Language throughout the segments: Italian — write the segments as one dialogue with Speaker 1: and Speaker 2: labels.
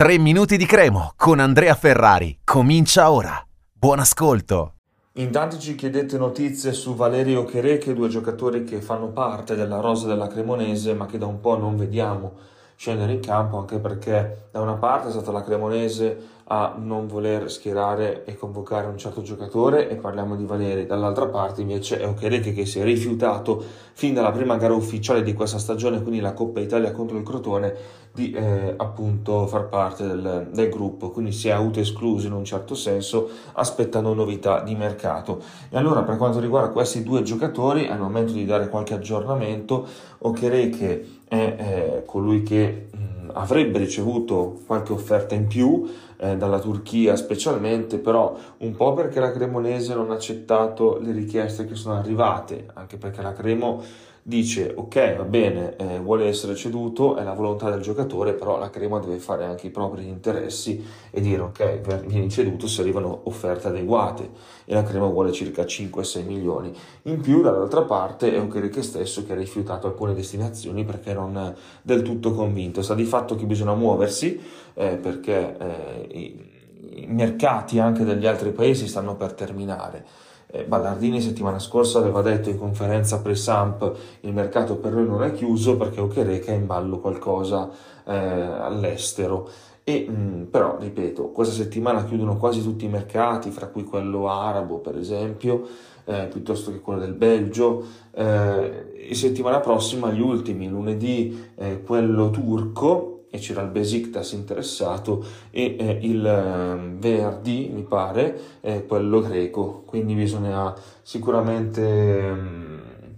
Speaker 1: 3 minuti di cremo con Andrea Ferrari. Comincia ora. Buon ascolto.
Speaker 2: In tanti ci chiedete notizie su Valerio Chereche, due giocatori che fanno parte della rosa della Cremonese ma che da un po' non vediamo scendere in campo anche perché da una parte è stata la Cremonese a non voler schierare e convocare un certo giocatore e parliamo di Valeri, dall'altra parte invece è Okereke che si è rifiutato fin dalla prima gara ufficiale di questa stagione, quindi la Coppa Italia contro il Crotone, di eh, appunto far parte del, del, gruppo, quindi si è autoescluso in un certo senso aspettando novità di mercato. E allora per quanto riguarda questi due giocatori al momento di dare qualche aggiornamento, Okereke è eh, colui che mh, avrebbe ricevuto qualche offerta in più, eh, dalla Turchia specialmente, però un po' perché la Cremonese non ha accettato le richieste che sono arrivate, anche perché la Cremo dice ok va bene eh, vuole essere ceduto è la volontà del giocatore però la Crema deve fare anche i propri interessi e dire ok vieni ceduto se arrivano offerte adeguate e la Crema vuole circa 5-6 milioni. In più dall'altra parte è un Chiriche stesso che ha rifiutato alcune destinazioni perché non è del tutto convinto. Sta di fatto che bisogna muoversi eh, perché eh, i, i mercati anche degli altri paesi stanno per terminare Ballardini settimana scorsa aveva detto in conferenza pre-Samp il mercato per lui non è chiuso perché Okereke è in ballo qualcosa eh, all'estero. E, mh, mm, però, ripeto, questa settimana chiudono quasi tutti i mercati, fra cui quello arabo, per esempio, eh, piuttosto che quello del Belgio. Eh, e settimana prossima, gli ultimi, lunedì, eh, quello turco, e c'era il Besiktas interessato e eh, il eh, venerdì mi pare eh, quello greco. Quindi bisogna sicuramente eh,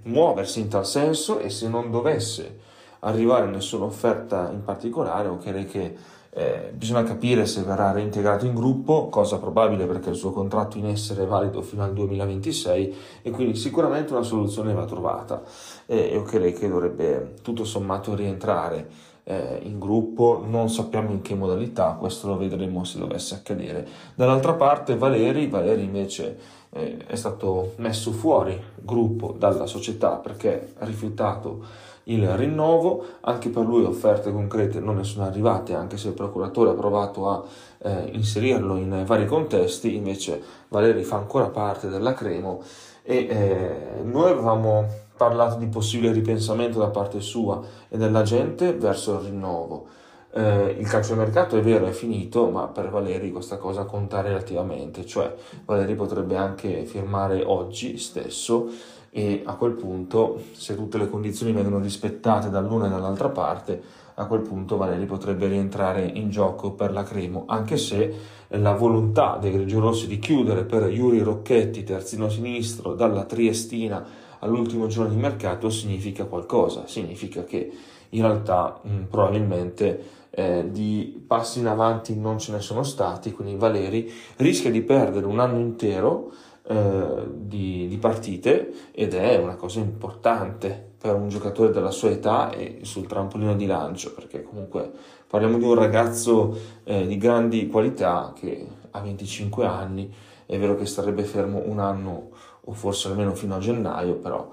Speaker 2: muoversi in tal senso e se non dovesse arrivare nessuna offerta in particolare o che eh, bisogna capire se verrà reintegrato in gruppo, cosa probabile perché il suo contratto in essere è valido fino al 2026 e quindi sicuramente una soluzione va trovata. E io credo che dovrebbe tutto sommato rientrare eh, in gruppo, non sappiamo in che modalità, questo lo vedremo se dovesse accadere. Dall'altra parte Valeri, Valeri invece eh, è stato messo fuori gruppo dalla società perché ha rifiutato il rinnovo, anche per lui offerte concrete non ne sono arrivate, anche se il procuratore ha provato a eh, inserirlo in vari contesti, invece Valeri fa ancora parte della Cremo e eh, noi avevamo parlato di possibile ripensamento da parte sua e della gente verso il rinnovo. Eh, il calciomercato è vero, è finito, ma per Valeri questa cosa conta relativamente, cioè Valeri potrebbe anche firmare oggi stesso e a quel punto, se tutte le condizioni vengono rispettate dall'una e dall'altra parte, a quel punto Valeri potrebbe rientrare in gioco per la Cremo, anche se la volontà dei grigiorossi di chiudere per Yuri Rocchetti, terzino sinistro, dalla Triestina all'ultimo giorno di mercato significa qualcosa, significa che in realtà mh, probabilmente eh, di passi in avanti non ce ne sono stati, quindi Valeri rischia di perdere un anno intero eh, di, di, partite ed è una cosa importante per un giocatore della sua età e sul trampolino di lancio, perché comunque parliamo di un ragazzo eh, di grandi qualità che ha 25 anni, è vero che starebbe fermo un anno o forse almeno fino a gennaio, però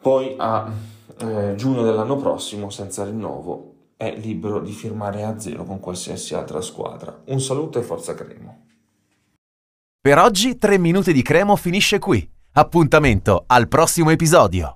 Speaker 2: poi a eh, giugno dell'anno prossimo, senza rinnovo, è libero di firmare a zero con qualsiasi altra squadra. Un saluto e forza Cremo.
Speaker 1: Per oggi 3 minuti di Cremo finisce qui. Appuntamento al prossimo episodio.